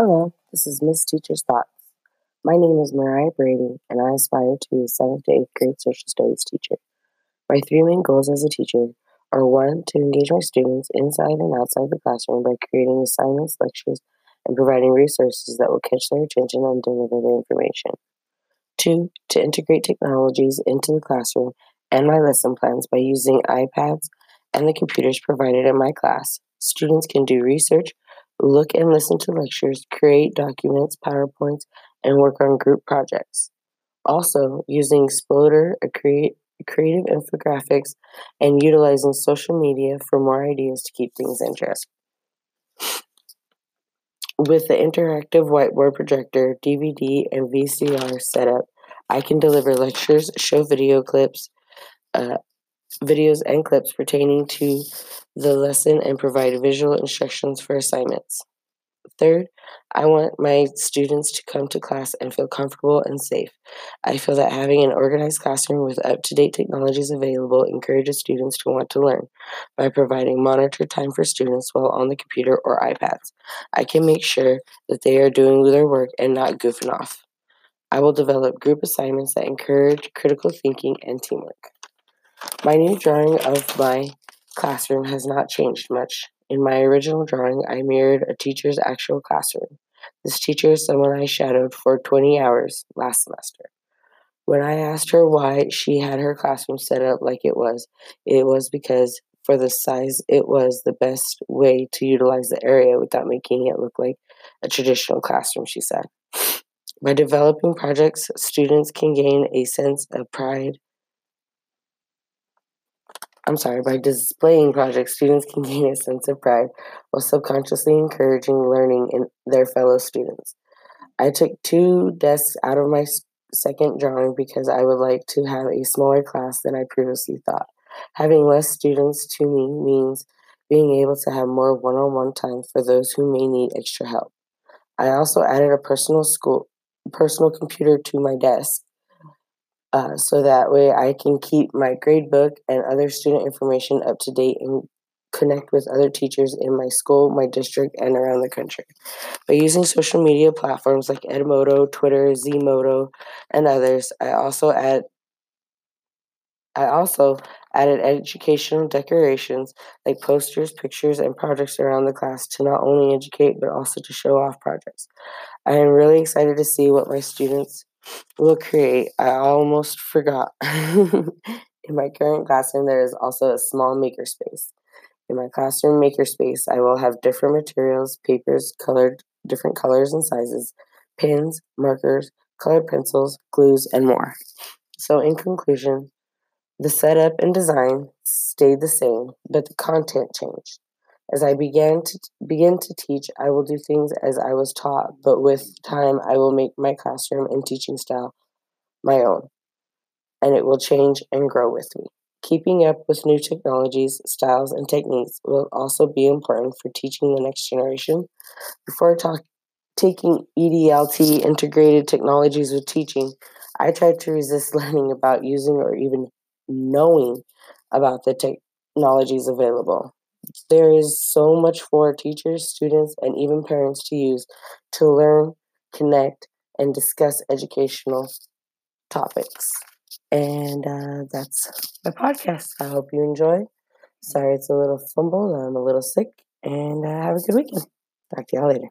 Hello, this is Miss Teacher's Thoughts. My name is Mariah Brady, and I aspire to be a 7th to 8th grade social studies teacher. My three main goals as a teacher are one, to engage my students inside and outside the classroom by creating assignments, lectures, and providing resources that will catch their attention and deliver the information. Two, to integrate technologies into the classroom and my lesson plans by using iPads and the computers provided in my class. Students can do research, look and listen to lectures, create documents, PowerPoints, and work on group projects. Also, using Exploder, a create, creative infographics, and utilizing social media for more ideas to keep things interesting. With the interactive whiteboard projector, DVD, and VCR setup, I can deliver lectures, show video clips, uh, videos and clips pertaining to the lesson and provide visual instructions for assignments. Third, I want my students to come to class and feel comfortable and safe. I feel that having an organized classroom with up to date technologies available encourages students to want to learn. By providing monitored time for students while on the computer or iPads, I can make sure that they are doing their work and not goofing off. I will develop group assignments that encourage critical thinking and teamwork. My new drawing of my classroom has not changed much. In my original drawing, I mirrored a teacher's actual classroom. This teacher is someone I shadowed for 20 hours last semester. When I asked her why she had her classroom set up like it was, it was because for the size, it was the best way to utilize the area without making it look like a traditional classroom, she said. By developing projects, students can gain a sense of pride I'm sorry, by displaying projects, students can gain a sense of pride while subconsciously encouraging learning in their fellow students. I took two desks out of my second drawing because I would like to have a smaller class than I previously thought. Having less students to me means being able to have more one on one time for those who may need extra help. I also added a personal school personal computer to my desk uh, so that way I can keep my grade book and other student information up to date and connect with other teachers in my school, my district, and around the country. By using social media platforms like Edmodo, Twitter, Zmodo, and others, I also add I also added educational decorations like posters, pictures, and projects around the class to not only educate but also to show off projects. I am really excited to see what my students will create. I almost forgot. In my current classroom, there is also a small makerspace. In my classroom makerspace, I will have different materials, papers, colored different colors and sizes, pens, markers, colored pencils, glues, and more. So, in conclusion, the setup and design stayed the same, but the content changed. As I began to begin to teach, I will do things as I was taught, but with time I will make my classroom and teaching style my own, and it will change and grow with me. Keeping up with new technologies, styles, and techniques will also be important for teaching the next generation. Before talk, taking EDLT, integrated technologies with teaching, I tried to resist learning about using or even knowing about the technologies available. There is so much for teachers, students, and even parents to use to learn, connect, and discuss educational topics. And uh, that's my podcast. I hope you enjoy. Sorry it's a little fumble. I'm a little sick. And uh, have a good weekend. Talk to y'all later.